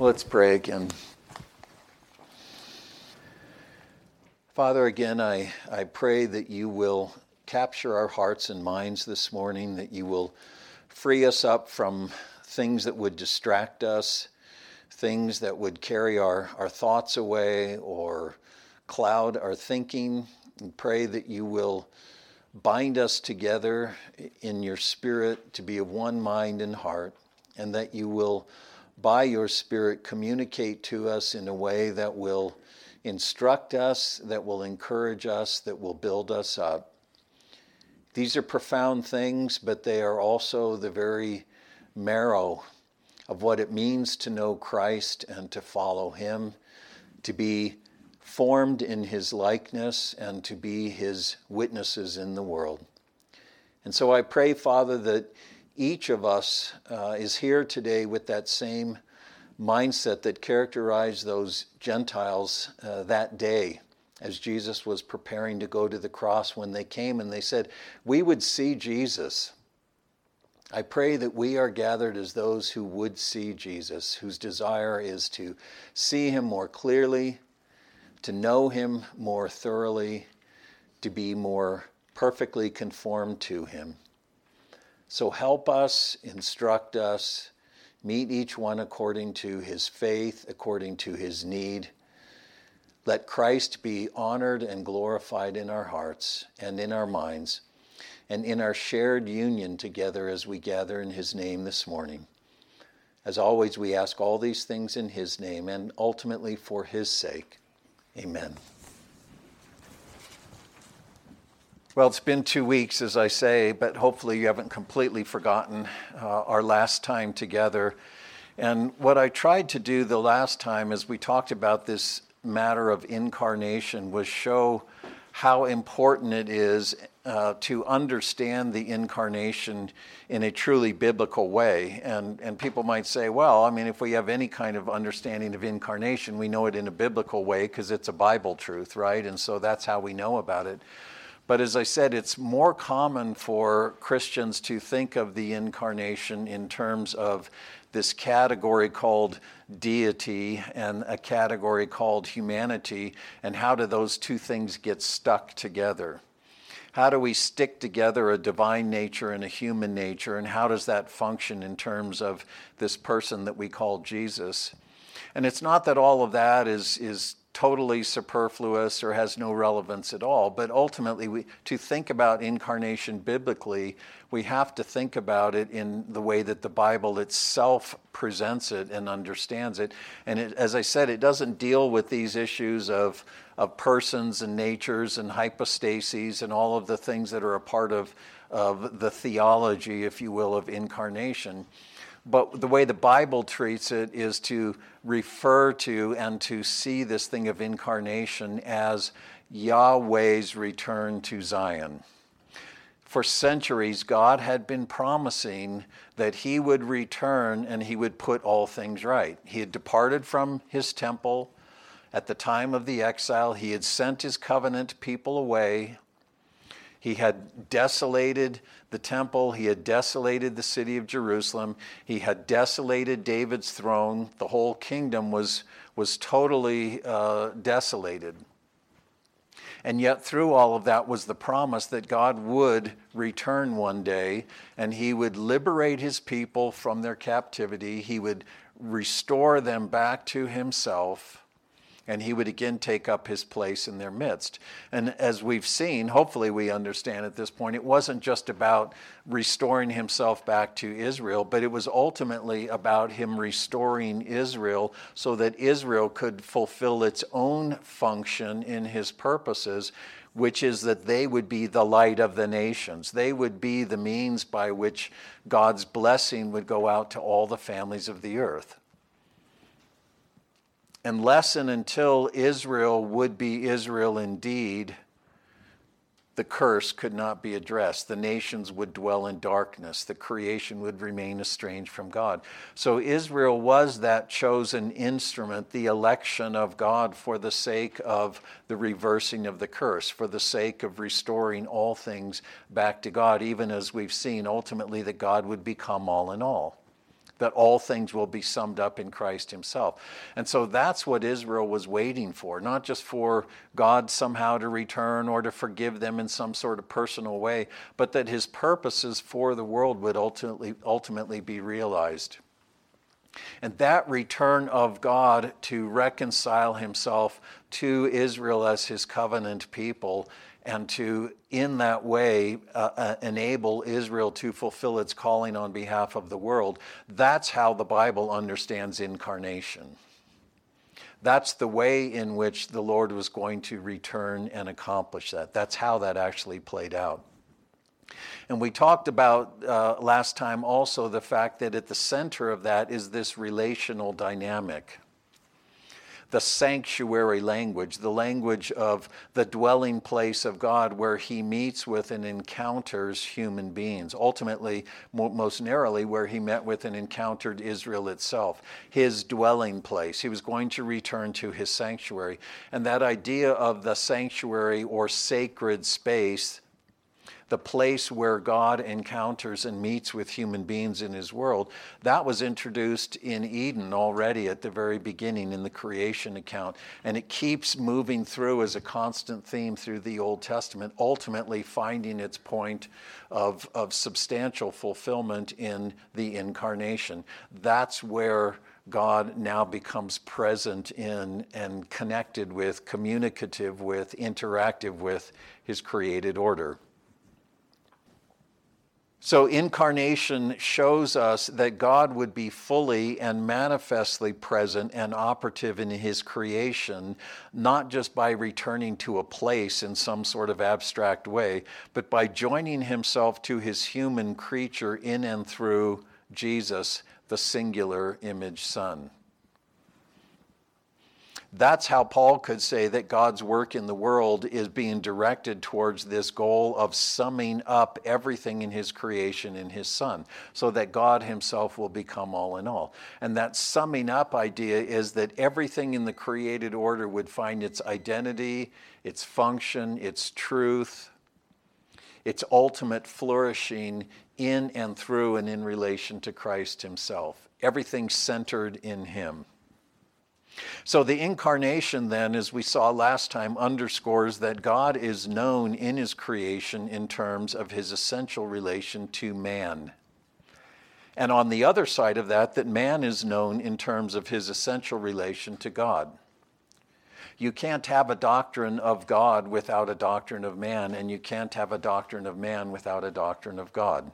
Let's pray again. Father, again, I, I pray that you will capture our hearts and minds this morning, that you will free us up from things that would distract us, things that would carry our, our thoughts away or cloud our thinking. And pray that you will bind us together in your spirit to be of one mind and heart, and that you will by your Spirit, communicate to us in a way that will instruct us, that will encourage us, that will build us up. These are profound things, but they are also the very marrow of what it means to know Christ and to follow Him, to be formed in His likeness, and to be His witnesses in the world. And so I pray, Father, that each of us uh, is here today with that same mindset that characterized those Gentiles uh, that day as Jesus was preparing to go to the cross when they came and they said, We would see Jesus. I pray that we are gathered as those who would see Jesus, whose desire is to see him more clearly, to know him more thoroughly, to be more perfectly conformed to him. So help us, instruct us, meet each one according to his faith, according to his need. Let Christ be honored and glorified in our hearts and in our minds and in our shared union together as we gather in his name this morning. As always, we ask all these things in his name and ultimately for his sake. Amen. Well, it's been two weeks, as I say, but hopefully you haven't completely forgotten uh, our last time together. And what I tried to do the last time, as we talked about this matter of incarnation, was show how important it is uh, to understand the incarnation in a truly biblical way. And, and people might say, well, I mean, if we have any kind of understanding of incarnation, we know it in a biblical way because it's a Bible truth, right? And so that's how we know about it. But as I said, it's more common for Christians to think of the incarnation in terms of this category called deity and a category called humanity, and how do those two things get stuck together? How do we stick together a divine nature and a human nature, and how does that function in terms of this person that we call Jesus? And it's not that all of that is, is totally superfluous or has no relevance at all. But ultimately, we, to think about incarnation biblically, we have to think about it in the way that the Bible itself presents it and understands it. And it, as I said, it doesn't deal with these issues of, of persons and natures and hypostases and all of the things that are a part of, of the theology, if you will, of incarnation. But the way the Bible treats it is to refer to and to see this thing of incarnation as Yahweh's return to Zion. For centuries, God had been promising that He would return and He would put all things right. He had departed from His temple at the time of the exile, He had sent His covenant people away. He had desolated the temple. He had desolated the city of Jerusalem. He had desolated David's throne. The whole kingdom was, was totally uh, desolated. And yet, through all of that, was the promise that God would return one day and he would liberate his people from their captivity. He would restore them back to himself and he would again take up his place in their midst. And as we've seen, hopefully we understand at this point, it wasn't just about restoring himself back to Israel, but it was ultimately about him restoring Israel so that Israel could fulfill its own function in his purposes. Which is that they would be the light of the nations. They would be the means by which God's blessing would go out to all the families of the earth unless and until Israel would be Israel indeed, the curse could not be addressed. The nations would dwell in darkness. The creation would remain estranged from God. So Israel was that chosen instrument, the election of God for the sake of the reversing of the curse, for the sake of restoring all things back to God, even as we've seen ultimately that God would become all in all that all things will be summed up in Christ Himself. And so that's what Israel was waiting for, not just for God somehow to return or to forgive them in some sort of personal way, but that His purposes for the world would ultimately, ultimately be realized. And that return of God to reconcile Himself to Israel as His covenant people and to, in that way, uh, uh, enable Israel to fulfill its calling on behalf of the world. That's how the Bible understands incarnation. That's the way in which the Lord was going to return and accomplish that. That's how that actually played out. And we talked about uh, last time also the fact that at the center of that is this relational dynamic the sanctuary language, the language of the dwelling place of God where he meets with and encounters human beings. Ultimately, most narrowly, where he met with and encountered Israel itself, his dwelling place. He was going to return to his sanctuary. And that idea of the sanctuary or sacred space the place where God encounters and meets with human beings in his world, that was introduced in Eden already at the very beginning in the creation account. And it keeps moving through as a constant theme through the Old Testament, ultimately finding its point of, of substantial fulfillment in the incarnation. That's where God now becomes present in and connected with, communicative with, interactive with his created order. So, incarnation shows us that God would be fully and manifestly present and operative in his creation, not just by returning to a place in some sort of abstract way, but by joining himself to his human creature in and through Jesus, the singular image Son. That's how Paul could say that God's work in the world is being directed towards this goal of summing up everything in his creation in his Son, so that God himself will become all in all. And that summing up idea is that everything in the created order would find its identity, its function, its truth, its ultimate flourishing in and through and in relation to Christ himself. Everything centered in him. So the incarnation, then, as we saw last time, underscores that God is known in his creation in terms of his essential relation to man. And on the other side of that, that man is known in terms of his essential relation to God. You can't have a doctrine of God without a doctrine of man, and you can't have a doctrine of man without a doctrine of God.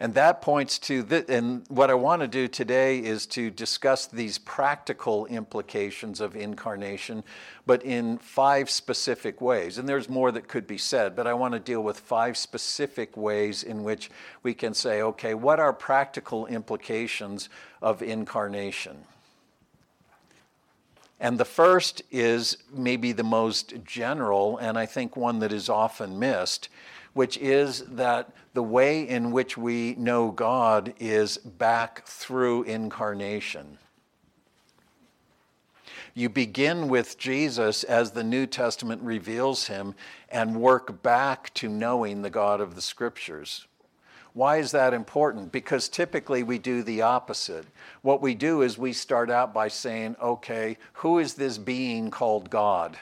And that points to, th- and what I want to do today is to discuss these practical implications of incarnation, but in five specific ways. And there's more that could be said, but I want to deal with five specific ways in which we can say, okay, what are practical implications of incarnation? And the first is maybe the most general, and I think one that is often missed, which is that the way in which we know God is back through incarnation. You begin with Jesus as the New Testament reveals him and work back to knowing the God of the Scriptures. Why is that important? Because typically we do the opposite. What we do is we start out by saying, okay, who is this being called God?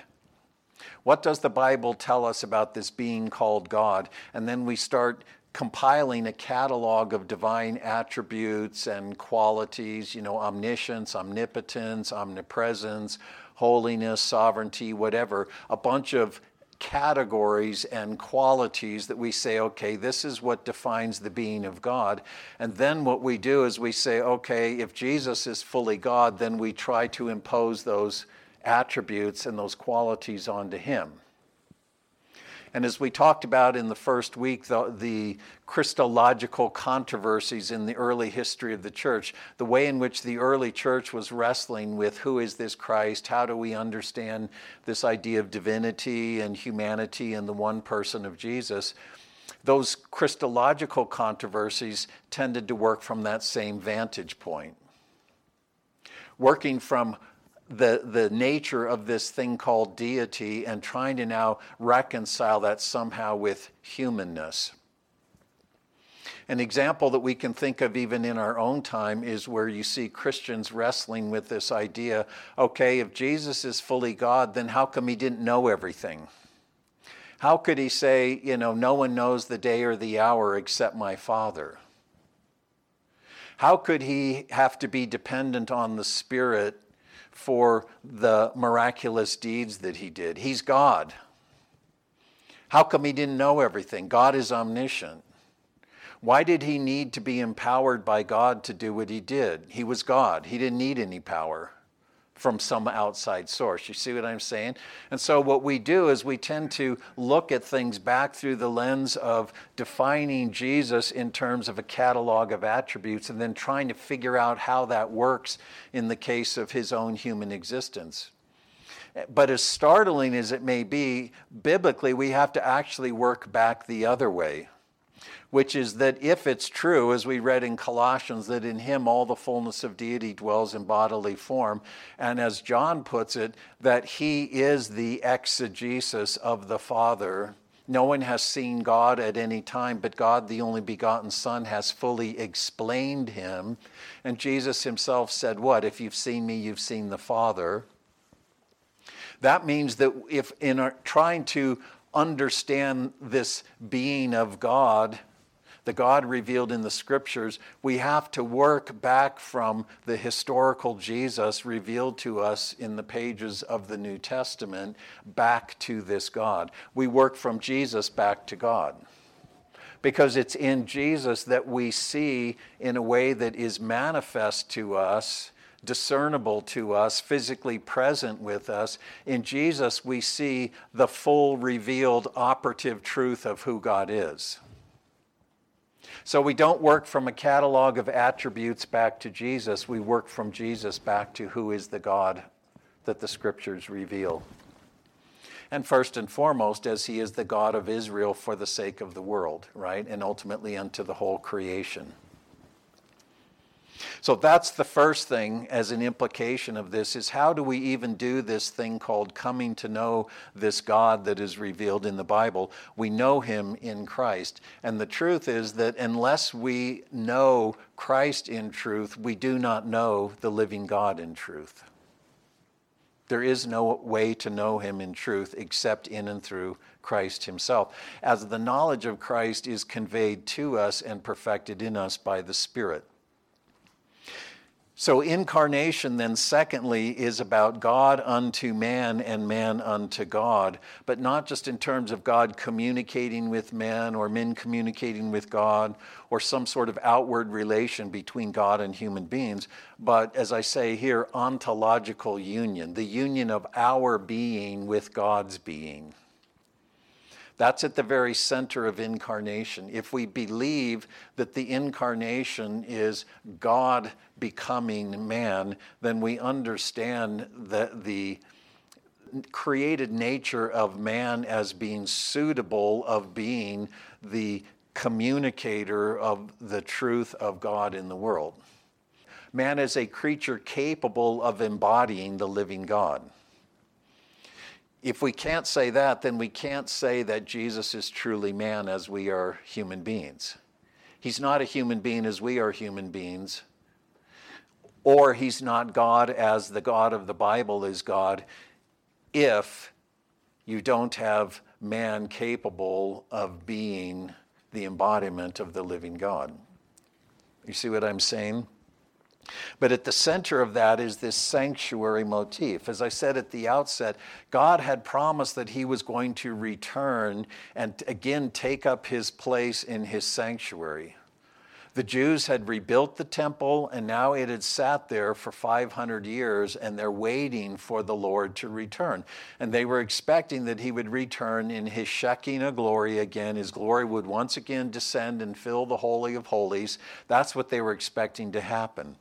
What does the Bible tell us about this being called God? And then we start compiling a catalog of divine attributes and qualities, you know, omniscience, omnipotence, omnipresence, holiness, sovereignty, whatever, a bunch of categories and qualities that we say, okay, this is what defines the being of God. And then what we do is we say, okay, if Jesus is fully God, then we try to impose those attributes and those qualities onto him. And as we talked about in the first week, the, the, Christological controversies in the early history of the church, the way in which the early church was wrestling with who is this Christ, how do we understand this idea of divinity and humanity and the one person of Jesus, those Christological controversies tended to work from that same vantage point. Working from the, the nature of this thing called deity and trying to now reconcile that somehow with humanness. An example that we can think of even in our own time is where you see Christians wrestling with this idea okay, if Jesus is fully God, then how come he didn't know everything? How could he say, you know, no one knows the day or the hour except my Father? How could he have to be dependent on the Spirit for the miraculous deeds that he did? He's God. How come he didn't know everything? God is omniscient. Why did he need to be empowered by God to do what he did? He was God. He didn't need any power from some outside source. You see what I'm saying? And so, what we do is we tend to look at things back through the lens of defining Jesus in terms of a catalog of attributes and then trying to figure out how that works in the case of his own human existence. But as startling as it may be, biblically, we have to actually work back the other way which is that if it's true, as we read in Colossians, that in him all the fullness of deity dwells in bodily form, and as John puts it, that he is the exegesis of the Father. No one has seen God at any time, but God, the only begotten Son, has fully explained him. And Jesus himself said, What? If you've seen me, you've seen the Father. That means that if in trying to understand this being of God, the God revealed in the scriptures, we have to work back from the historical Jesus revealed to us in the pages of the New Testament back to this God. We work from Jesus back to God. Because it's in Jesus that we see in a way that is manifest to us discernible to us, physically present with us. In Jesus, we see the full revealed operative truth of who God is. So we don't work from a catalog of attributes back to Jesus. We work from Jesus back to who is the God that the scriptures reveal. And first and foremost, as he is the God of Israel for the sake of the world, right? And ultimately unto the whole creation. So that's the first thing as an implication of this is how do we even do this thing called coming to know this God that is revealed in the Bible? We know him in Christ. And the truth is that unless we know Christ in truth, we do not know the living God in truth. There is no way to know him in truth except in and through Christ himself, as the knowledge of Christ is conveyed to us and perfected in us by the Spirit. So, incarnation, then, secondly, is about God unto man and man unto God, but not just in terms of God communicating with man or men communicating with God or some sort of outward relation between God and human beings, but as I say here, ontological union, the union of our being with God's being. That's at the very center of incarnation. If we believe that the incarnation is God becoming man, then we understand that the created nature of man as being suitable of being the communicator of the truth of God in the world. Man is a creature capable of embodying the living God. If we can't say that, then we can't say that Jesus is truly man as we are human beings. He's not a human being as we are human beings, or he's not God as the God of the Bible is God if you don't have man capable of being the embodiment of the living God. You see what I'm saying? But at the center of that is this sanctuary motif. As I said at the outset, God had promised that He was going to return and again take up His place in His sanctuary. The Jews had rebuilt the temple and now it had sat there for 500 years and they're waiting for the Lord to return. And they were expecting that he would return in his Shekinah glory again. His glory would once again descend and fill the Holy of Holies. That's what they were expecting to happen.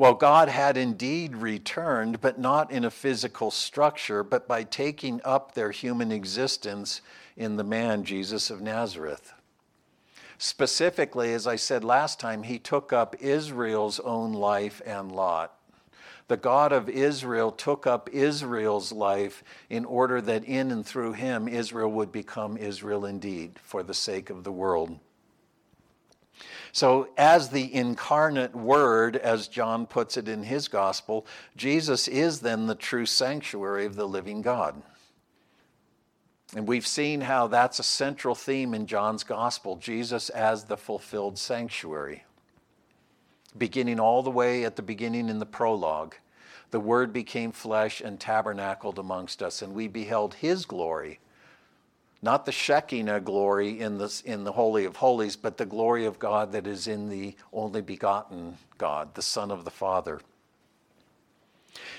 Well, God had indeed returned, but not in a physical structure, but by taking up their human existence in the man, Jesus of Nazareth. Specifically, as I said last time, he took up Israel's own life and lot. The God of Israel took up Israel's life in order that in and through him Israel would become Israel indeed for the sake of the world. So, as the incarnate Word, as John puts it in his gospel, Jesus is then the true sanctuary of the living God. And we've seen how that's a central theme in John's gospel Jesus as the fulfilled sanctuary. Beginning all the way at the beginning in the prologue, the Word became flesh and tabernacled amongst us, and we beheld His glory not the Shekinah glory in the, in the Holy of Holies, but the glory of God that is in the only begotten God, the Son of the Father.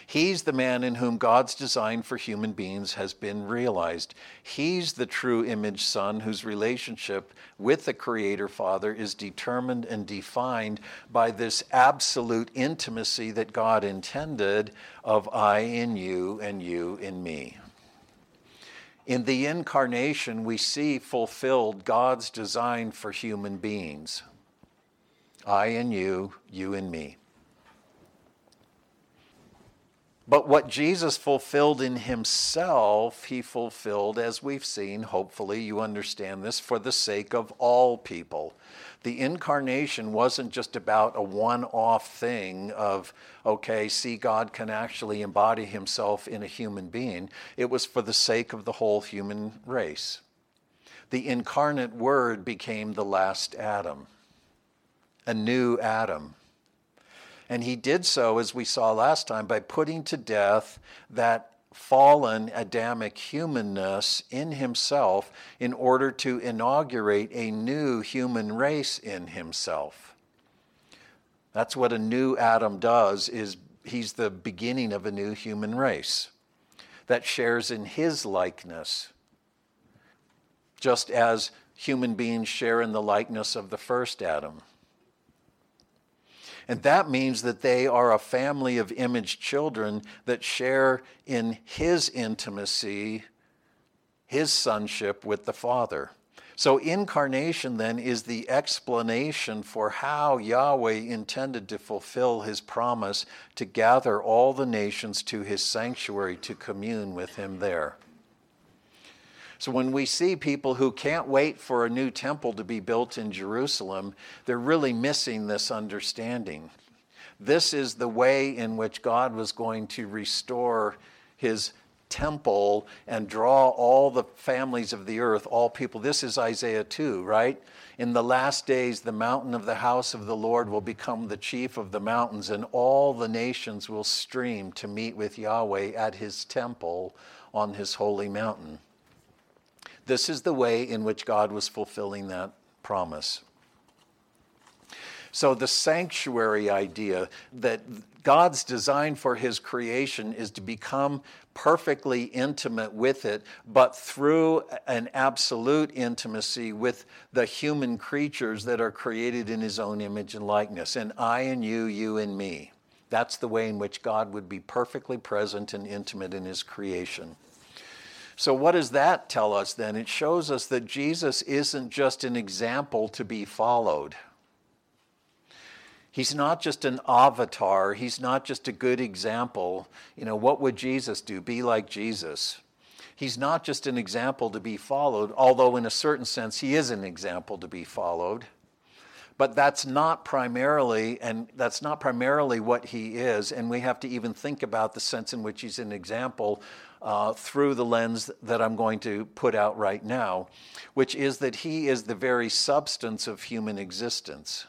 He's the man in whom God's design for human beings has been realized. He's the true image son whose relationship with the Creator Father is determined and defined by this absolute intimacy that God intended of I in you and you in me. In the incarnation, we see fulfilled God's design for human beings I and you, you and me. But what Jesus fulfilled in himself, he fulfilled, as we've seen, hopefully you understand this, for the sake of all people. The incarnation wasn't just about a one off thing of, okay, see, God can actually embody himself in a human being. It was for the sake of the whole human race. The incarnate Word became the last Adam, a new Adam and he did so, as we saw last time, by putting to death that fallen Adamic humanness in himself in order to inaugurate a new human race in himself. That's what a new Adam does is he's the beginning of a new human race that shares in his likeness just as human beings share in the likeness of the first Adam. And that means that they are a family of image children that share in his intimacy, his sonship with the Father. So, incarnation then is the explanation for how Yahweh intended to fulfill his promise to gather all the nations to his sanctuary to commune with him there. So when we see people who can't wait for a new temple to be built in Jerusalem, they're really missing this understanding. This is the way in which God was going to restore his temple and draw all the families of the earth, all people. This is Isaiah 2, right? In the last days, the mountain of the house of the Lord will become the chief of the mountains, and all the nations will stream to meet with Yahweh at his temple on his holy mountain. This is the way in which God was fulfilling that promise. So, the sanctuary idea that God's design for his creation is to become perfectly intimate with it, but through an absolute intimacy with the human creatures that are created in his own image and likeness. And I and you, you and me. That's the way in which God would be perfectly present and intimate in his creation. So, what does that tell us then? It shows us that Jesus isn't just an example to be followed. He's not just an avatar, he's not just a good example. You know, what would Jesus do? Be like Jesus. He's not just an example to be followed, although, in a certain sense, he is an example to be followed. But that's not primarily, and that's not primarily what he is. And we have to even think about the sense in which he's an example uh, through the lens that I'm going to put out right now, which is that he is the very substance of human existence.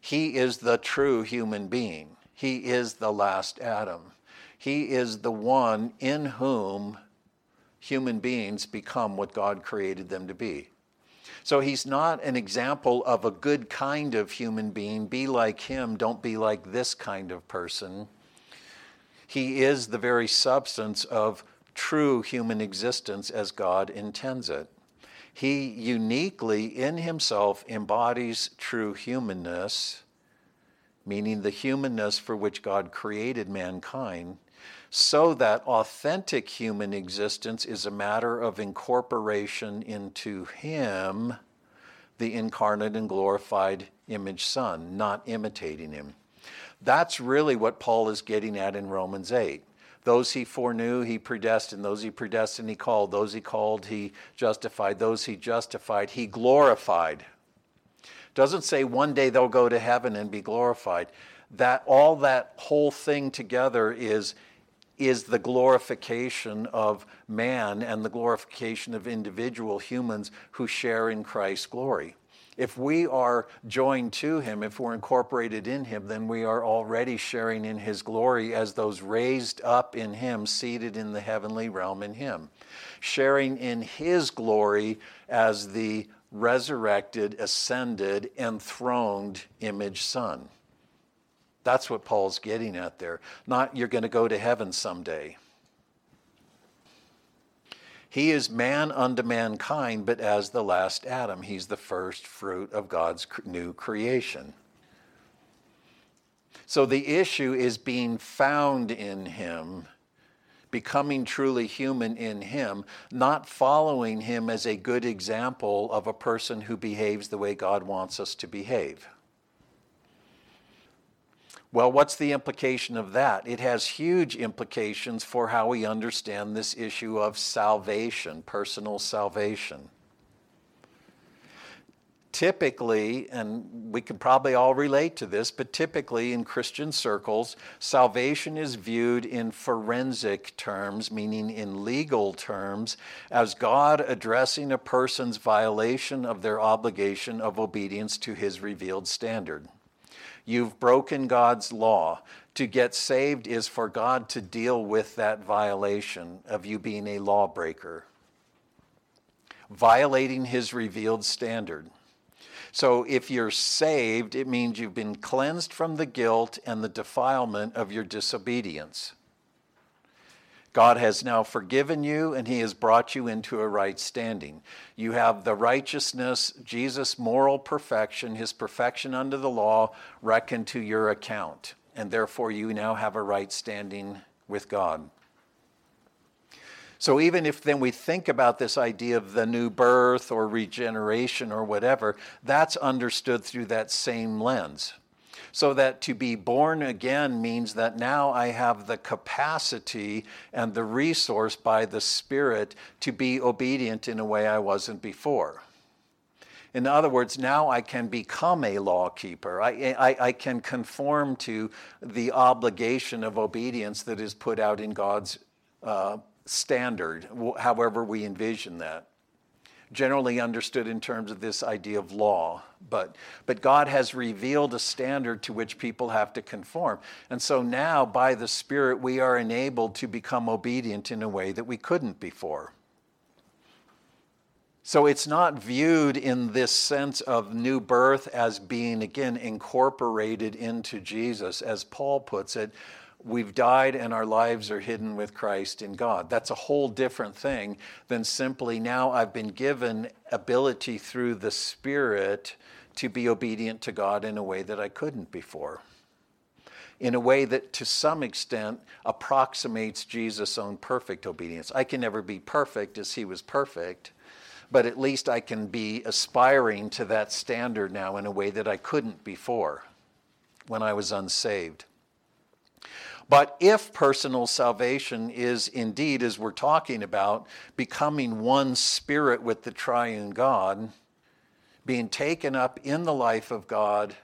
He is the true human being. He is the last Adam. He is the one in whom human beings become what God created them to be. So he's not an example of a good kind of human being. Be like him, don't be like this kind of person. He is the very substance of true human existence as God intends it. He uniquely in himself embodies true humanness, meaning the humanness for which God created mankind, so that authentic human existence is a matter of incorporation into Him, the incarnate and glorified image Son, not imitating Him. That's really what Paul is getting at in Romans 8. Those he foreknew, he predestined. Those he predestined, he called. Those he called, he justified. Those he justified, he glorified. Doesn't say one day they'll go to heaven and be glorified. That all that whole thing together is is the glorification of man and the glorification of individual humans who share in Christ's glory. If we are joined to him, if we're incorporated in him, then we are already sharing in his glory as those raised up in him, seated in the heavenly realm in him. Sharing in his glory as the resurrected, ascended, enthroned image son. That's what Paul's getting at there. Not you're going to go to heaven someday. He is man unto mankind, but as the last Adam. He's the first fruit of God's new creation. So the issue is being found in Him, becoming truly human in Him, not following Him as a good example of a person who behaves the way God wants us to behave. Well, what's the implication of that? It has huge implications for how we understand this issue of salvation, personal salvation. Typically, and we can probably all relate to this, but typically in Christian circles, salvation is viewed in forensic terms, meaning in legal terms, as God addressing a person's violation of their obligation of obedience to his revealed standard. You've broken God's law. To get saved is for God to deal with that violation of you being a lawbreaker, violating his revealed standard. So if you're saved, it means you've been cleansed from the guilt and the defilement of your disobedience. God has now forgiven you and he has brought you into a right standing. You have the righteousness, Jesus' moral perfection, his perfection under the law reckoned to your account. And therefore, you now have a right standing with God. So, even if then we think about this idea of the new birth or regeneration or whatever, that's understood through that same lens. So that to be born again means that now I have the capacity and the resource by the Spirit to be obedient in a way I wasn't before. In other words, now I can become a lawkeeper. I, I, I, can conform to the obligation of obedience that is put out in God's uh, standard, however we envision that generally understood in terms of this idea of law. But, but God has revealed a standard to which people have to conform. And so now, by the Spirit, we are enabled to become obedient in a way that we couldn't before. So it's not viewed in this sense of new birth as being, again, incorporated into Jesus, as Paul puts it we've died and our lives are hidden with Christ in God. That's a whole different thing than simply now I've been given ability through the Spirit to be obedient to God in a way that I couldn't before. In a way that to some extent approximates Jesus' own perfect obedience. I can never be perfect as he was perfect, but at least I can be aspiring to that standard now in a way that I couldn't before when I was unsaved. But if personal salvation is indeed, as we're talking about, becoming one spirit with the triune God, being taken up in the life of God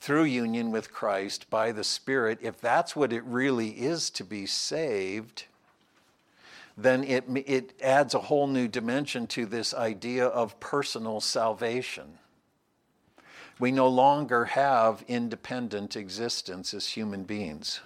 through union with Christ by the Spirit, if that's what it really is to be saved, then it, it adds a whole new dimension to this idea of personal salvation. We no longer have independent existence as human beings.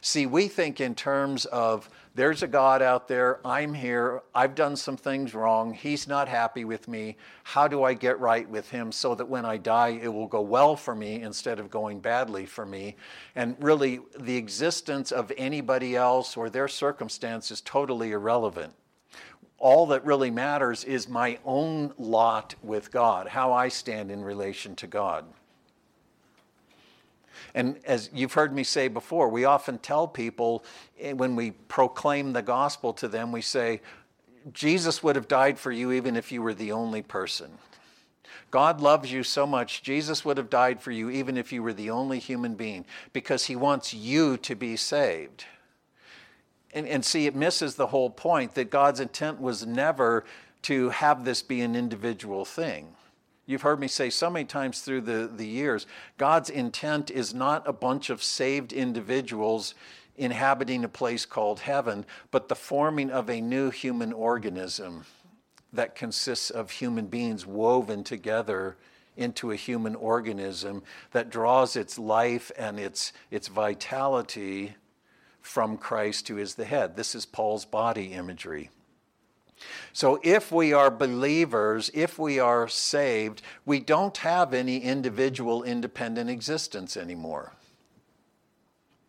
See, we think in terms of there's a God out there, I'm here, I've done some things wrong, He's not happy with me. How do I get right with Him so that when I die, it will go well for me instead of going badly for me? And really, the existence of anybody else or their circumstance is totally irrelevant all that really matters is my own lot with God, how I stand in relation to God. And as you've heard me say before, we often tell people eh, when we proclaim the gospel to them, we say, Jesus would have died for you even if you were the only person. God loves you so much, Jesus would have died for you even if you were the only human being because he wants you to be saved. And, and see, it misses the whole point that God's intent was never to have this be an individual thing. You've heard me say so many times through the, the years God's intent is not a bunch of saved individuals inhabiting a place called heaven, but the forming of a new human organism that consists of human beings woven together into a human organism that draws its life and its, its vitality from Christ, who is the head. This is Paul's body imagery. So, if we are believers, if we are saved, we don't have any individual independent existence anymore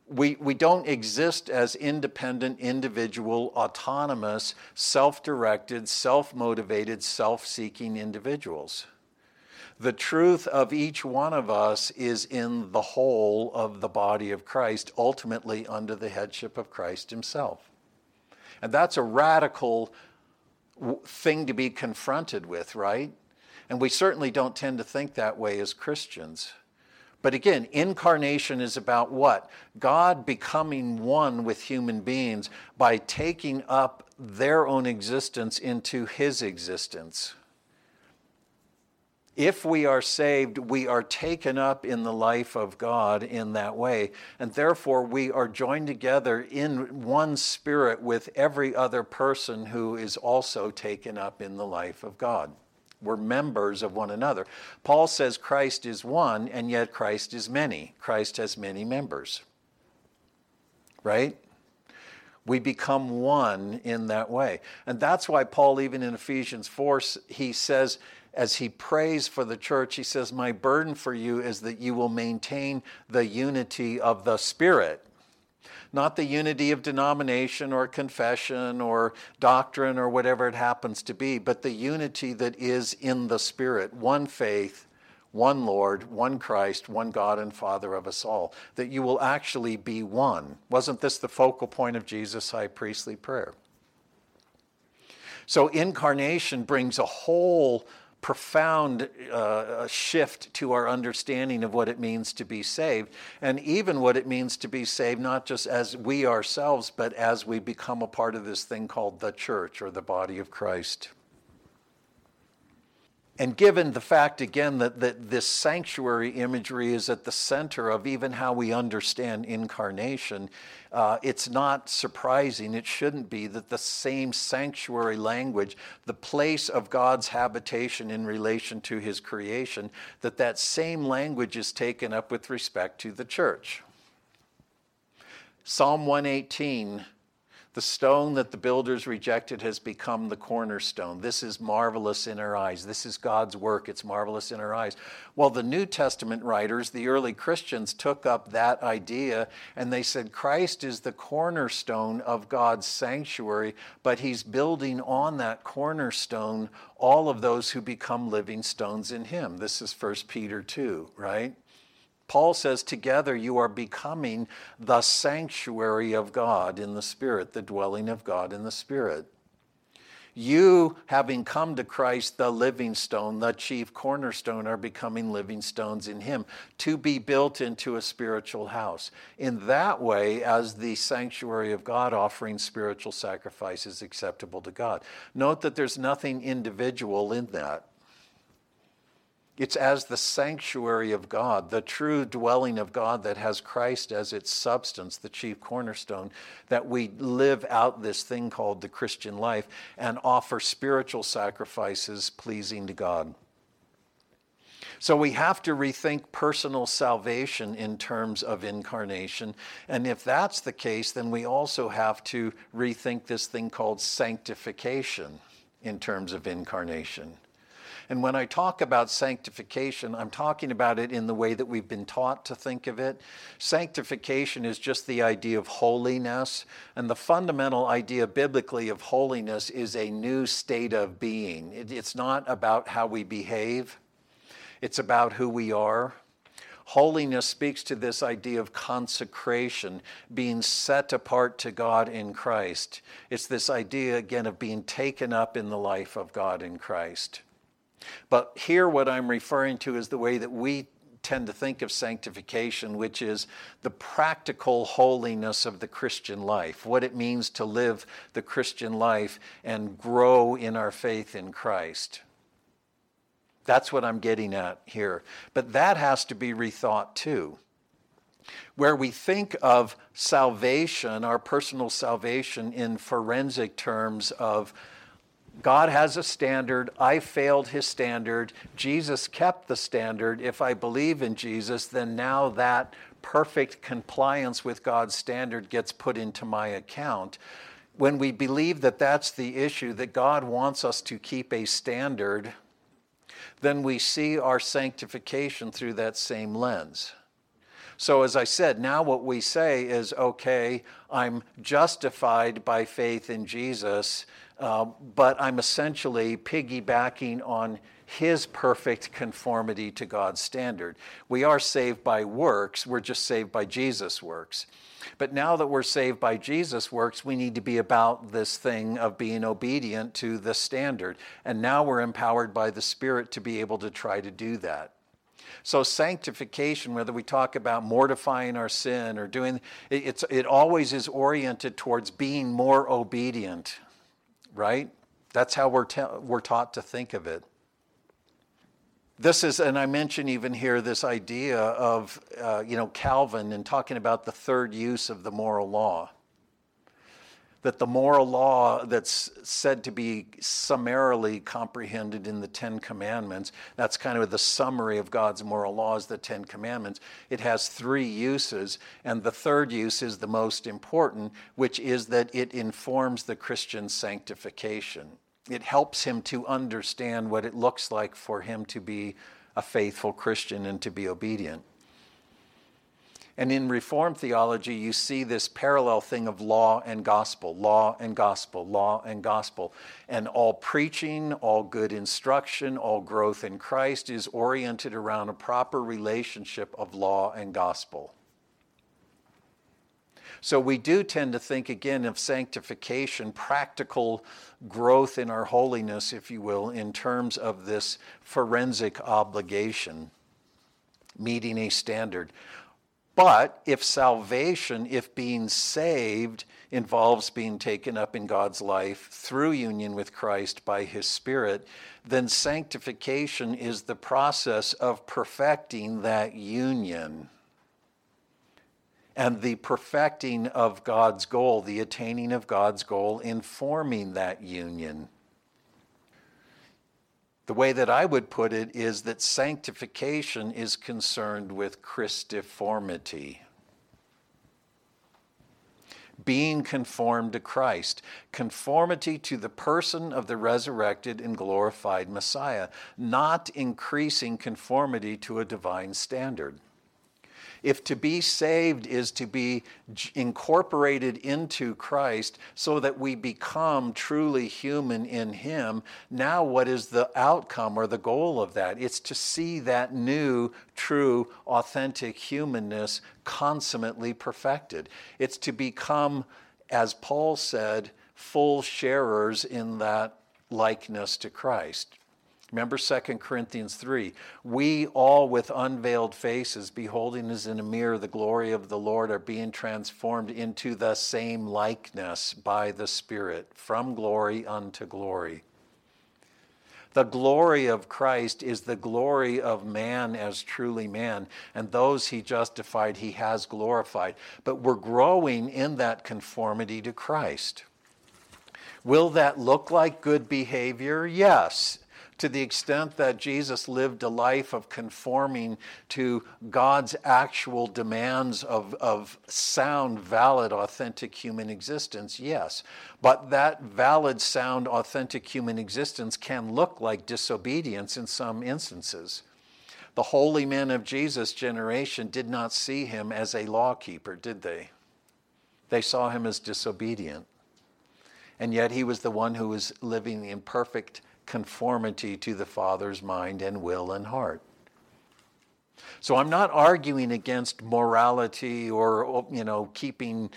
we, we don't exist as independent, individual, autonomous, self directed, self motivated, self seeking individuals. The truth of each one of us is in the whole of the body of Christ, ultimately under the headship of Christ Himself. And that's a radical thing to be confronted with, right? And we certainly don't tend to think that way as Christians. But again, incarnation is about what? God becoming one with human beings by taking up their own existence into his existence. If we are saved, we are taken up in the life of God in that way. And therefore, we are joined together in one spirit with every other person who is also taken up in the life of God. We're members of one another. Paul says Christ is one, and yet Christ is many. Christ has many members. Right? We become one in that way. And that's why Paul, even in Ephesians 4, he says, as he prays for the church, he says, My burden for you is that you will maintain the unity of the Spirit not the unity of denomination or confession or doctrine or whatever it happens to be, but the unity that is in the Spirit, one faith, one Lord, one Christ, one God and Father of us all, that you will actually be one. Wasn't this the focal point of Jesus' high priestly prayer? So, incarnation brings a whole profound uh, shift to our understanding of what it means to be saved, and even what it means to be saved, not just as we ourselves, but as we become a part of this thing called the church or the body of Christ. And given the fact, again, that, that this sanctuary imagery is at the center of even how we understand incarnation, uh, it's not surprising, it shouldn't be, that the same sanctuary language, the place of God's habitation in relation to his creation, that that same language is taken up with respect to the church. Psalm 118 the stone that the builders rejected has become the cornerstone. This is marvelous in our eyes. This is God's work. It's marvelous in our eyes. Well, the New Testament writers, the early Christians, took up that idea and they said Christ is the cornerstone of God's sanctuary, but he's building on that cornerstone all of those who become living stones in him. This is 1 Peter 2, right? Paul says, Together you are becoming the sanctuary of God in the Spirit, the dwelling of God in the Spirit. You, having come to Christ, the living stone, the chief cornerstone, are becoming living stones in Him to be built into a spiritual house. In that way, as the sanctuary of God, offering spiritual sacrifices acceptable to God. Note that there's nothing individual in that. It's as the sanctuary of God, the true dwelling of God that has Christ as its substance, the chief cornerstone, that we live out this thing called the Christian life and offer spiritual sacrifices pleasing to God. So we have to rethink personal salvation in terms of incarnation. And if that's the case, then we also have to rethink this thing called sanctification in terms of incarnation. And when I talk about sanctification, I'm talking about it in the way that we've been taught to think of it. Sanctification is just the idea of holiness. And the fundamental idea biblically of holiness is a new state of being. it's not about how we behave, it's about who we are. Holiness speaks to this idea of consecration, being set apart to God in Christ. It's this idea, again, of being taken up in the life of God in Christ. But here, what I'm referring to is the way that we tend to think of sanctification, which is the practical holiness of the Christian life, what it means to live the Christian life and grow in our faith in Christ. That's what I'm getting at here. But that has to be rethought too. Where we think of salvation, our personal salvation, in forensic terms of God has a standard. I failed his standard. Jesus kept the standard. If I believe in Jesus, then now that perfect compliance with God's standard gets put into my account. When we believe that that's the issue, that God wants us to keep a standard, then we see our sanctification through that same lens. So, as I said, now what we say is okay, I'm justified by faith in Jesus, uh, but I'm essentially piggybacking on his perfect conformity to God's standard. We are saved by works, we're just saved by Jesus' works. But now that we're saved by Jesus' works, we need to be about this thing of being obedient to the standard. And now we're empowered by the Spirit to be able to try to do that. So sanctification, whether we talk about mortifying our sin or doing, it's, it always is oriented towards being more obedient, right? That's how we're, ta- we're taught to think of it. This is, and I mention even here this idea of, uh, you know, Calvin and talking about the third use of the moral law. That the moral law that's said to be summarily comprehended in the Ten Commandments, that's kind of the summary of God's moral laws, the Ten Commandments. It has three uses, and the third use is the most important, which is that it informs the Christian sanctification it helps him to understand what it looks like for him to be a faithful Christian and to be obedient. And in Reformed theology, you see this parallel thing of law and gospel, law and gospel, law and gospel. And all preaching, all good instruction, all growth in Christ is oriented around a proper relationship of law and gospel. So we do tend to think again of sanctification, practical growth in our holiness, if you will, in terms of this forensic obligation, meeting a standard. But if salvation, if being saved, involves being taken up in God's life through union with Christ by His Spirit, then sanctification is the process of perfecting that union and the perfecting of God's goal, the attaining of God's goal in forming that union. The way that I would put it is that sanctification is concerned with Christiformity. Being conformed to Christ, conformity to the person of the resurrected and glorified Messiah, not increasing conformity to a divine standard. If to be saved is to be incorporated into Christ so that we become truly human in Him, now what is the outcome or the goal of that? It's to see that new, true, authentic humanness consummately perfected. It's to become, as Paul said, full sharers in that likeness to Christ. Remember 2 Corinthians 3. We all with unveiled faces, beholding as in a mirror the glory of the Lord, are being transformed into the same likeness by the Spirit, from glory unto glory. The glory of Christ is the glory of man as truly man, and those he justified, he has glorified. But we're growing in that conformity to Christ. Will that look like good behavior? Yes to the extent that Jesus lived a life of conforming to God's actual demands of, of sound, valid, authentic human existence, yes. But that valid, sound, authentic human existence can look like disobedience in some instances. The holy men of Jesus' generation did not see him as a lawkeeper, did they? They saw him as disobedient. And yet he was the one who was living in perfect conformity to the Father's mind and will and heart. So I'm not arguing against morality or, you know, keeping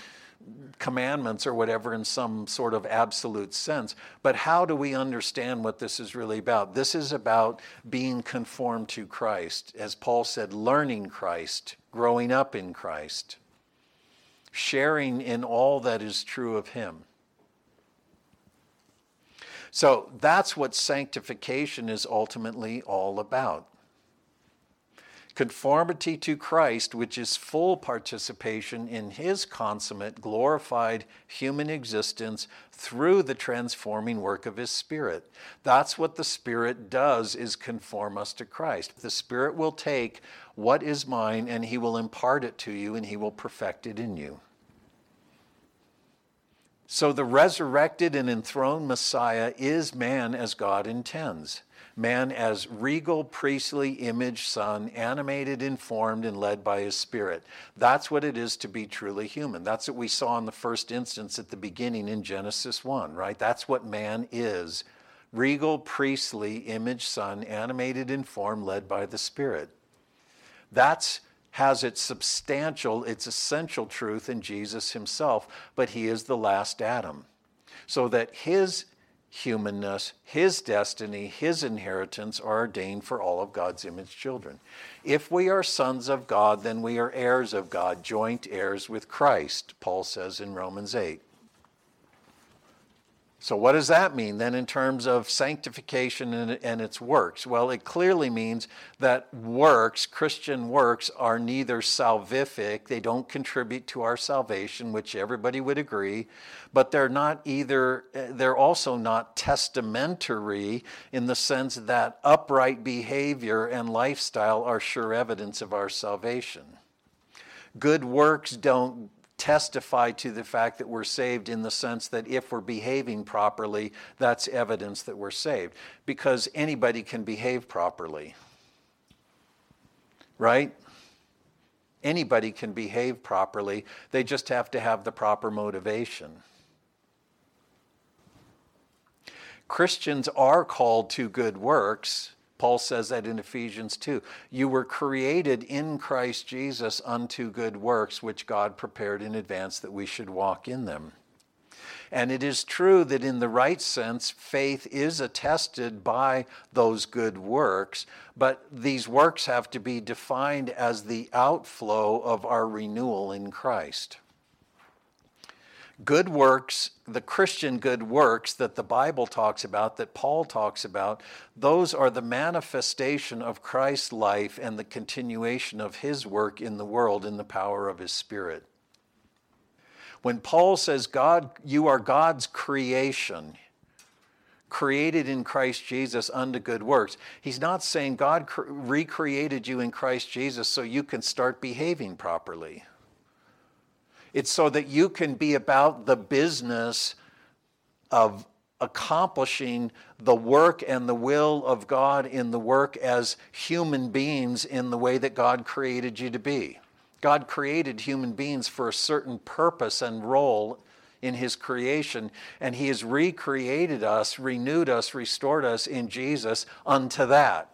commandments or whatever in some sort of absolute sense. But how do we understand what this is really about? This is about being conformed to Christ. As Paul said, learning Christ, growing up in Christ, sharing in all that is true of Him. So that's what sanctification is ultimately all about. Conformity to Christ, which is full participation in his consummate, glorified human existence through the transforming work of his Spirit. That's what the Spirit does is conform us to Christ. The Spirit will take what is mine and he will impart it to you and he will perfect it in you. So the resurrected and enthroned Messiah is man as God intends man as regal, priestly image son, animated, informed, and led by his spirit. That's what it is to be truly human. That's what we saw in the first instance at the beginning in Genesis 1, right? That's what man is regal, priestly image son, animated, informed, led by the spirit. That's has its substantial, its essential truth in Jesus himself, but he is the last Adam. So that his humanness, his destiny, his inheritance are ordained for all of God's image children. If we are sons of God, then we are heirs of God, joint heirs with Christ, Paul says in Romans 8. So, what does that mean then in terms of sanctification and, and, its works? Well, it clearly means that works, Christian works, are neither salvific, they don't contribute to our salvation, which everybody would agree, but they're not either, they're also not testamentary in the sense that upright behavior and lifestyle are sure evidence of our salvation. Good works don't testify to the fact that we're saved in the sense that if we're behaving properly, that's evidence that we're saved. Because anybody can behave properly. Right? Anybody can behave properly, they just have to have the proper motivation. Christians are called to good works Paul says that in Ephesians 2. You were created in Christ Jesus unto good works, which God prepared in advance that we should walk in them. And it is true that in the right sense, faith is attested by those good works, but these works have to be defined as the outflow of our renewal in Christ good works, the Christian good works that the Bible talks about, that Paul talks about, those are the manifestation of Christ's life and the continuation of his work in the world in the power of his Spirit. When Paul says, God, you are God's creation, created in Christ Jesus unto good works, he's not saying God recreated you in Christ Jesus so you can start behaving properly. It's so that you can be about the business of accomplishing the work and the will of God in the work as human beings in the way that God created you to be. God created human beings for a certain purpose and role in His creation, and He has recreated us, renewed us, restored us in Jesus unto that,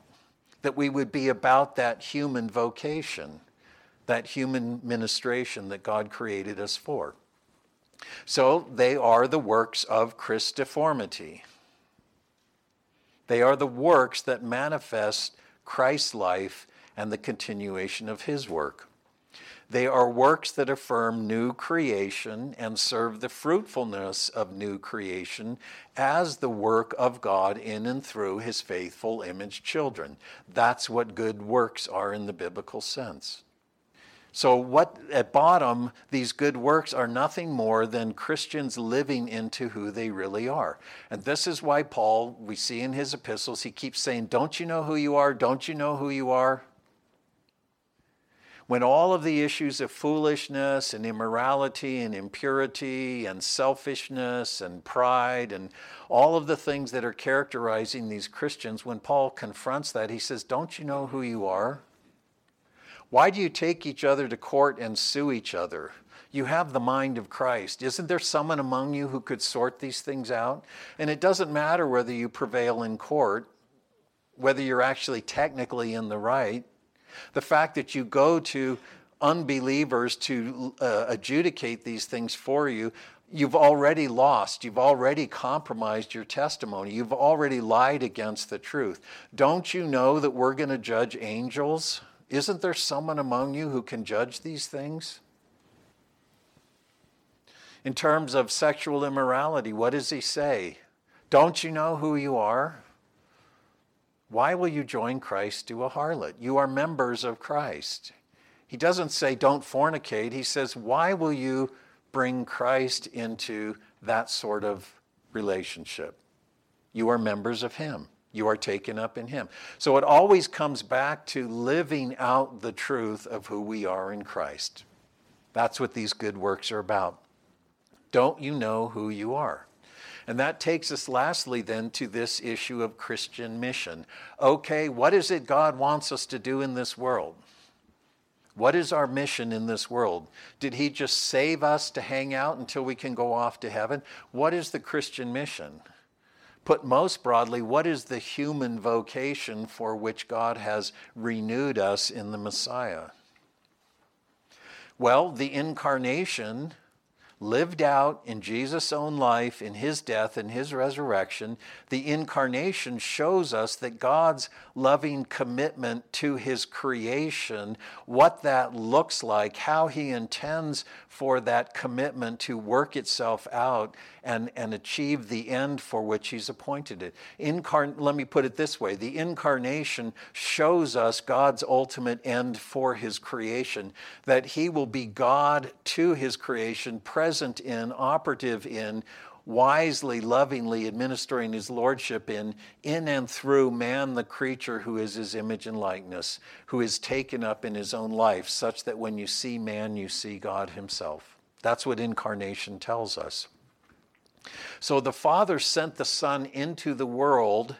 that we would be about that human vocation that human ministration that God created us for. So they are the works of Christiformity. They are the works that manifest Christ's life and the continuation of his work. They are works that affirm new creation and serve the fruitfulness of new creation as the work of God in and through his faithful image children. That's what good works are in the biblical sense. So, what at bottom, these good works are nothing more than Christians living into who they really are. And this is why Paul, we see in his epistles, he keeps saying, Don't you know who you are? Don't you know who you are? When all of the issues of foolishness and immorality and impurity and selfishness and pride and all of the things that are characterizing these Christians, when Paul confronts that, he says, Don't you know who you are? Why do you take each other to court and sue each other? You have the mind of Christ. Isn't there someone among you who could sort these things out? And it doesn't matter whether you prevail in court, whether you're actually technically in the right. The fact that you go to unbelievers to uh, adjudicate these things for you, you've already lost. You've already compromised your testimony. You've already lied against the truth. Don't you know that we're going to judge angels? Isn't there someone among you who can judge these things? In terms of sexual immorality, what does he say? Don't you know who you are? Why will you join Christ to a harlot? You are members of Christ. He doesn't say don't fornicate. He says, why will you bring Christ into that sort of relationship? You are members of Him. You are taken up in Him. So it always comes back to living out the truth of who we are in Christ. That's what these good works are about. Don't you know who you are? And that takes us lastly then to this issue of Christian mission. Okay, what is it God wants us to do in this world? What is our mission in this world? Did He just save us to hang out until we can go off to heaven? What is the Christian mission? Put most broadly, what is the human vocation for which God has renewed us in the Messiah? Well, the incarnation lived out in Jesus' own life, in his death and his resurrection, the incarnation shows us that God's loving commitment to his creation, what that looks like, how he intends for that commitment to work itself out and, and achieve the end for which he's appointed it. Incarn- let me put it this way the incarnation shows us God's ultimate end for his creation, that he will be God to his creation, present in, operative in, wisely, lovingly administering his lordship in, in and through man, the creature who is his image and likeness, who is taken up in his own life, such that when you see man, you see God himself. That's what incarnation tells us. So the Father sent the Son into the world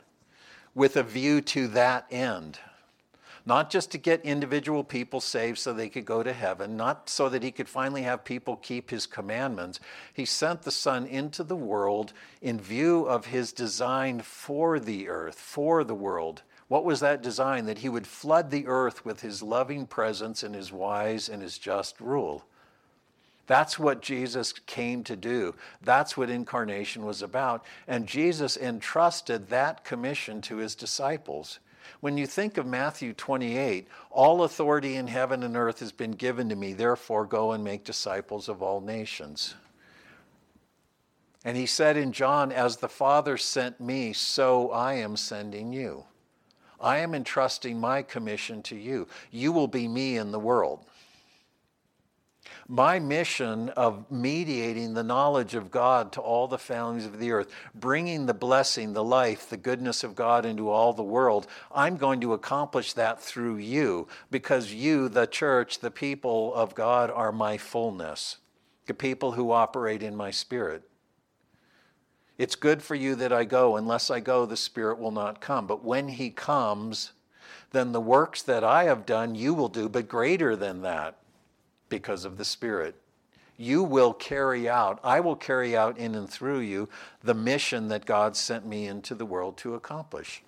with a view to that end. Not just to get individual people saved so they could go to heaven, not so that he could finally have people keep his commandments. He sent the Son into the world in view of his design for the earth, for the world. What was that design? That he would flood the earth with his loving presence and his wise and his just rule. That's what Jesus came to do. That's what incarnation was about. And Jesus entrusted that commission to his disciples. When you think of Matthew 28, all authority in heaven and earth has been given to me, therefore go and make disciples of all nations. And he said in John, As the Father sent me, so I am sending you. I am entrusting my commission to you. You will be me in the world my mission of mediating the knowledge of God to all the families of the earth, bringing the blessing, the life, the goodness of God into all the world, I'm going to accomplish that through you because you, the church, the people of God, are my fullness, the people who operate in my spirit. It's good for you that I go. Unless I go, the Spirit will not come. But when He comes, then the works that I have done, you will do, but greater than that because of the Spirit. You will carry out, I will carry out in and through you the mission that God sent me into the world to accomplish.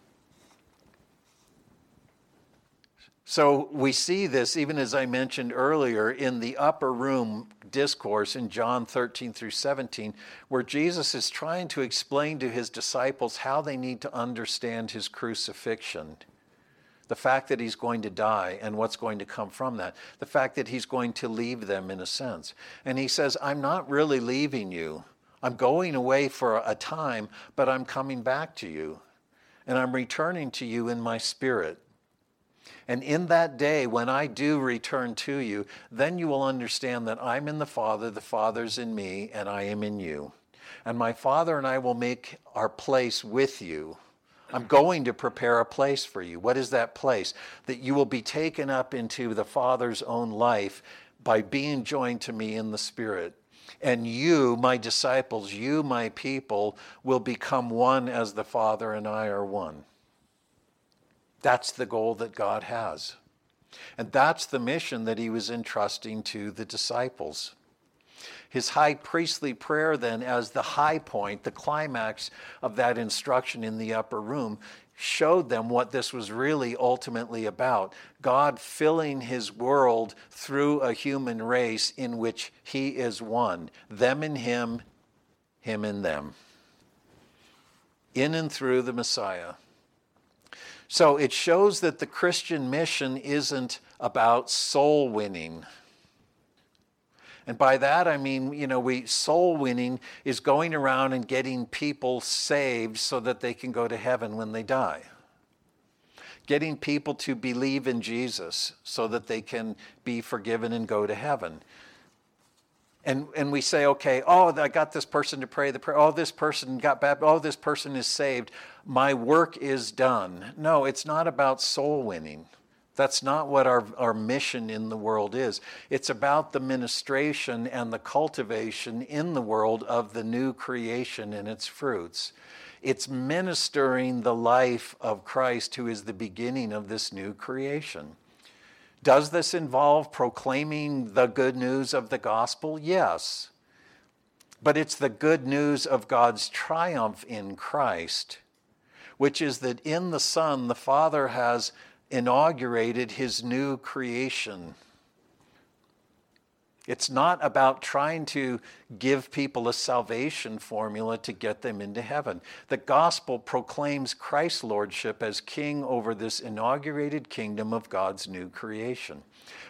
So we see this, even as I mentioned earlier, in the upper room discourse in John 13 through 17, where Jesus is trying to explain to his disciples how they need to understand his crucifixion the fact that he's going to die and what's going to come from that, the fact that he's going to leave them in a sense. And he says, I'm not really leaving you. I'm going away for a time, but I'm coming back to you. And I'm returning to you in my spirit. And in that day, when I do return to you, then you will understand that I'm in the Father, the Father's in me, and I am in you. And my Father and I will make our place with you I'm going to prepare a place for you. What is that place? That you will be taken up into the Father's own life by being joined to me in the Spirit. And you, my disciples, you, my people, will become one as the Father and I are one. That's the goal that God has. And that's the mission that he was entrusting to the disciples. His high priestly prayer, then, as the high point, the climax of that instruction in the upper room, showed them what this was really ultimately about. God filling his world through a human race in which he is one, them in him, him in them, in and through the Messiah. So it shows that the Christian mission isn't about soul winning And by that I mean, you know, we soul winning is going around and getting people saved so that they can go to heaven when they die. Getting people to believe in Jesus so that they can be forgiven and go to heaven. And, and we say, okay, oh, I got this person to pray the prayer. Oh, this person got baptized. Oh, this person is saved. My work is done. No, it's not about soul winning. That's not what our, our mission in the world is. It's about the ministration and the cultivation in the world of the new creation and its fruits. It's ministering the life of Christ, who is the beginning of this new creation. Does this involve proclaiming the good news of the gospel? Yes. But it's the good news of God's triumph in Christ, which is that in the Son, the Father has inaugurated his new creation. It's not about trying to give people a salvation formula to get them into heaven. The gospel proclaims Christ's lordship as king over this inaugurated kingdom of God's new creation.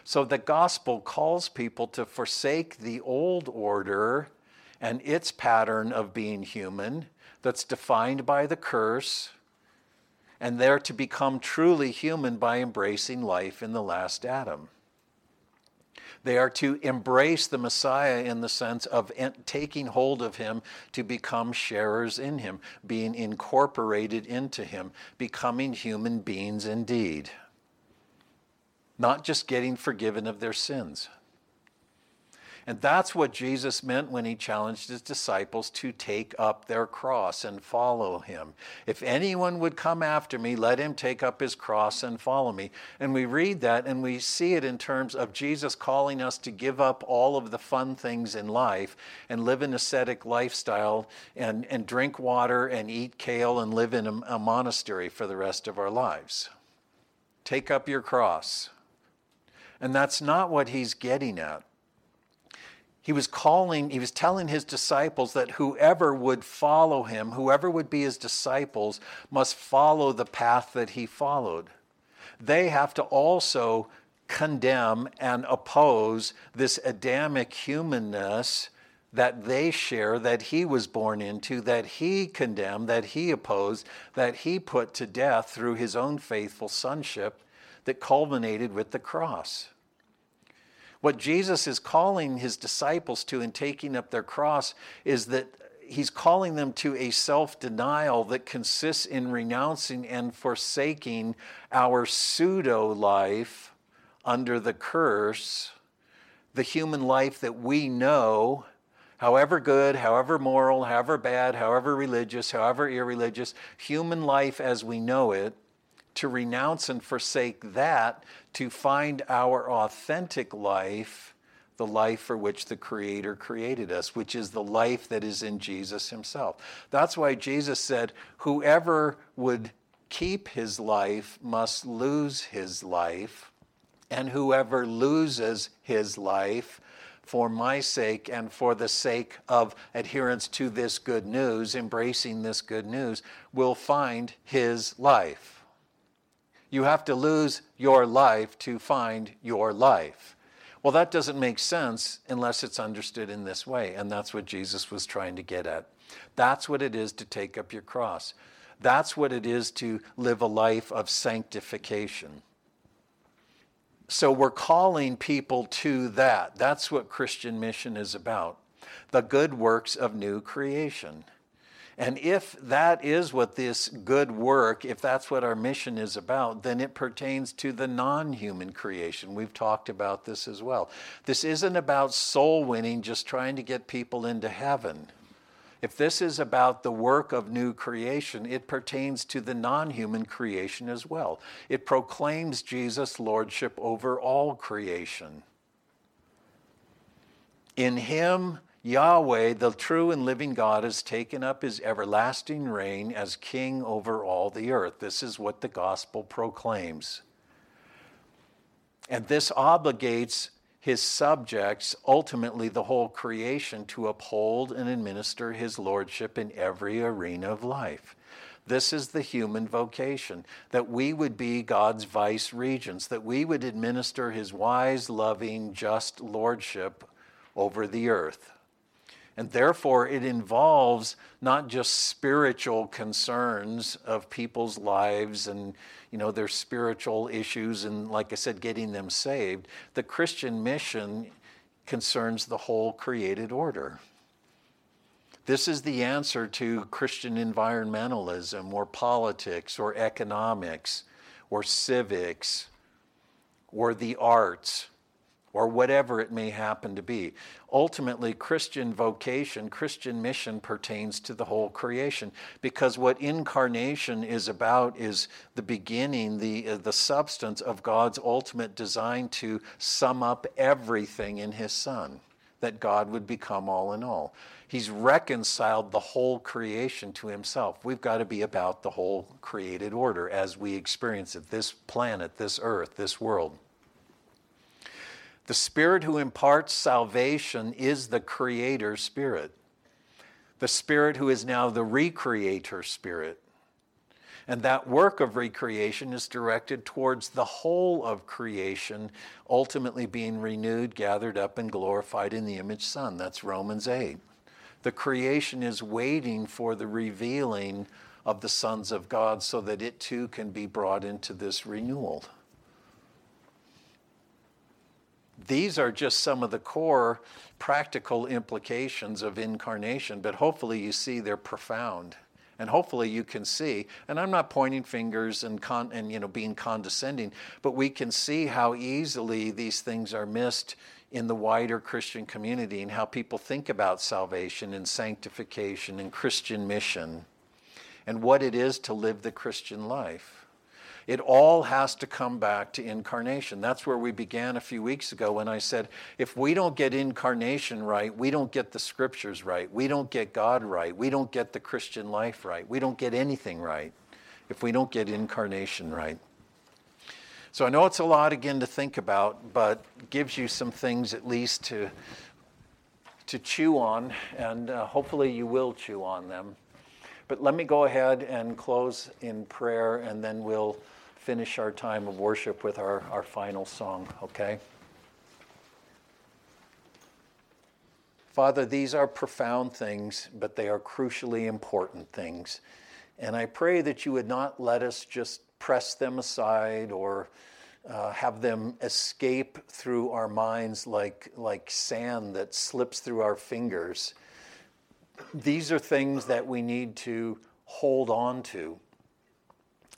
So the gospel calls people to forsake the old order and its pattern of being human that's defined by the curse and they're to become truly human by embracing life in the last Adam. They are to embrace the Messiah in the sense of taking hold of him to become sharers in him, being incorporated into him, becoming human beings indeed. Not just getting forgiven of their sins. And that's what Jesus meant when he challenged his disciples to take up their cross and follow him. If anyone would come after me, let him take up his cross and follow me. And we read that and we see it in terms of Jesus calling us to give up all of the fun things in life and live an ascetic lifestyle and, and drink water and eat kale and live in a, a monastery for the rest of our lives. Take up your cross. And that's not what he's getting at he was calling, he was telling his disciples that whoever would follow him, whoever would be his disciples, must follow the path that he followed. They have to also condemn and oppose this Adamic humanness that they share, that he was born into, that he condemned, that he opposed, that he put to death through his own faithful sonship that culminated with the cross. What Jesus is calling his disciples to in taking up their cross is that he's calling them to a self denial that consists in renouncing and forsaking our pseudo life under the curse, the human life that we know, however good, however moral, however bad, however religious, however irreligious, human life as we know it, to renounce and forsake that to find our authentic life, the life for which the Creator created us, which is the life that is in Jesus Himself. That's why Jesus said, Whoever would keep his life must lose his life, and whoever loses his life, for my sake and for the sake of adherence to this good news, embracing this good news, will find his life. You have to lose your life to find your life. Well, that doesn't make sense unless it's understood in this way. And that's what Jesus was trying to get at. That's what it is to take up your cross. That's what it is to live a life of sanctification. So we're calling people to that. That's what Christian mission is about the good works of new creation. And if that is what this good work, if that's what our mission is about, then it pertains to the non human creation. We've talked about this as well. This isn't about soul winning, just trying to get people into heaven. If this is about the work of new creation, it pertains to the non human creation as well. It proclaims Jesus' lordship over all creation. In Him, Yahweh, the true and living God, has taken up his everlasting reign as king over all the earth. This is what the gospel proclaims. And this obligates his subjects, ultimately the whole creation, to uphold and administer his lordship in every arena of life. This is the human vocation that we would be God's vice regents, that we would administer his wise, loving, just lordship over the earth. And therefore, it involves not just spiritual concerns of people's lives and you know their spiritual issues and like I said getting them saved. The Christian mission concerns the whole created order. This is the answer to Christian environmentalism or politics or economics or civics or the arts or whatever it may happen to be. Ultimately, Christian vocation, Christian mission pertains to the whole creation because what incarnation is about is the beginning, the, uh, the substance of God's ultimate design to sum up everything in His Son, that God would become all in all. He's reconciled the whole creation to Himself. We've got to be about the whole created order as we experience it this planet, this earth, this world. The Spirit who imparts salvation is the Creator Spirit, the Spirit who is now the Recreator Spirit. And that work of recreation is directed towards the whole of creation, ultimately being renewed, gathered up, and glorified in the image Son. That's Romans 8. The creation is waiting for the revealing of the sons of God so that it too can be brought into this renewal. These are just some of the core practical implications of incarnation, but hopefully you see they're profound. And hopefully you can see, and I'm not pointing fingers and, con, and you know being condescending, but we can see how easily these things are missed in the wider Christian community and how people think about salvation and sanctification and Christian mission and what it is to live the Christian life. It all has to come back to incarnation. That's where we began a few weeks ago when I said, if we don't get incarnation right, we don't get the scriptures right, we don't get God right, we don't get the Christian life right, we don't get anything right if we don't get incarnation right. So I know it's a lot again to think about, but gives you some things at least to to chew on, and uh, hopefully you will chew on them. But let me go ahead and close in prayer, and then we'll finish our time of worship with our, our final song, okay? Father, these are profound things, but they are crucially important things. And I pray that you would not let us just press them aside or uh, have them escape through our minds like, like sand that slips through our fingers. These are things that we need to hold on to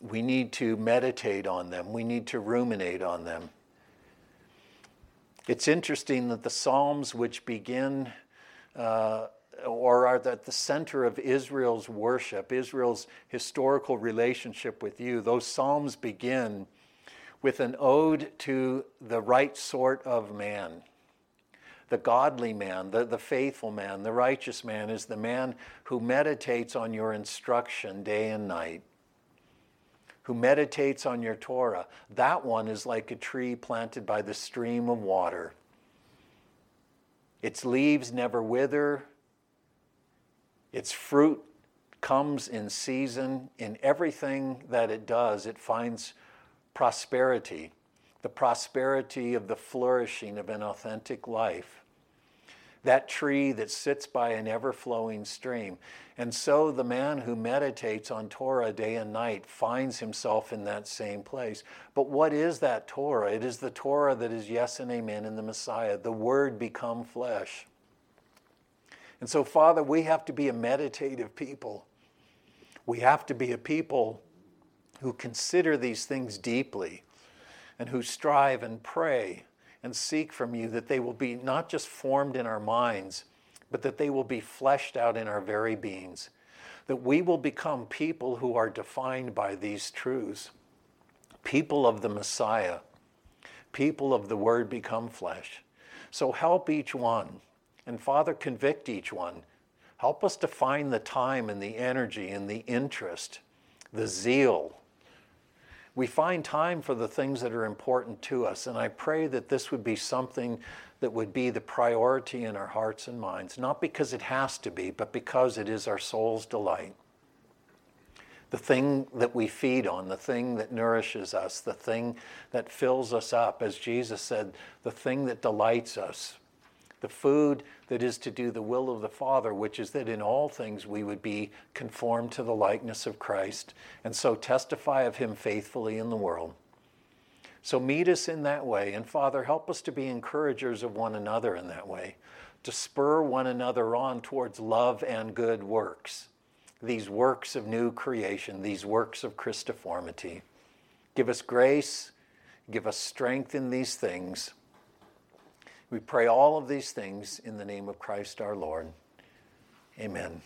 we need to meditate on them. We need to ruminate on them. It's interesting that the Psalms, which begin uh, or are at the center of Israel's worship, Israel's historical relationship with you, those Psalms begin with an ode to the right sort of man. The godly man, the, the faithful man, the righteous man is the man who meditates on your instruction day and night who meditates on your Torah, that one is like a tree planted by the stream of water. Its leaves never wither, its fruit comes in season. In everything that it does, it finds prosperity, the prosperity of the flourishing of an authentic life that tree that sits by an ever flowing stream. And so the man who meditates on Torah day and night finds himself in that same place. But what is that Torah? It is the Torah that is yes and amen in the Messiah, the Word become flesh. And so, Father, we have to be a meditative people. We have to be a people who consider these things deeply and who strive and pray and seek from you that they will be not just formed in our minds, but that they will be fleshed out in our very beings. That we will become people who are defined by these truths, people of the Messiah, people of the Word become flesh. So help each one. And Father, convict each one. Help us to find the time and the energy and the interest, the zeal we find time for the things that are important to us. And I pray that this would be something that would be the priority in our hearts and minds, not because it has to be, but because it is our soul's delight. The thing that we feed on, the thing that nourishes us, the thing that fills us up, as Jesus said, the thing that delights us, the food that is to do the will of the Father, which is that in all things we would be conformed to the likeness of Christ, and so testify of Him faithfully in the world. So meet us in that way, and Father, help us to be encouragers of one another in that way, to spur one another on towards love and good works, these works of new creation, these works of Christiformity. Give us grace, give us strength in these things. We pray all of these things in the name of Christ our Lord. Amen.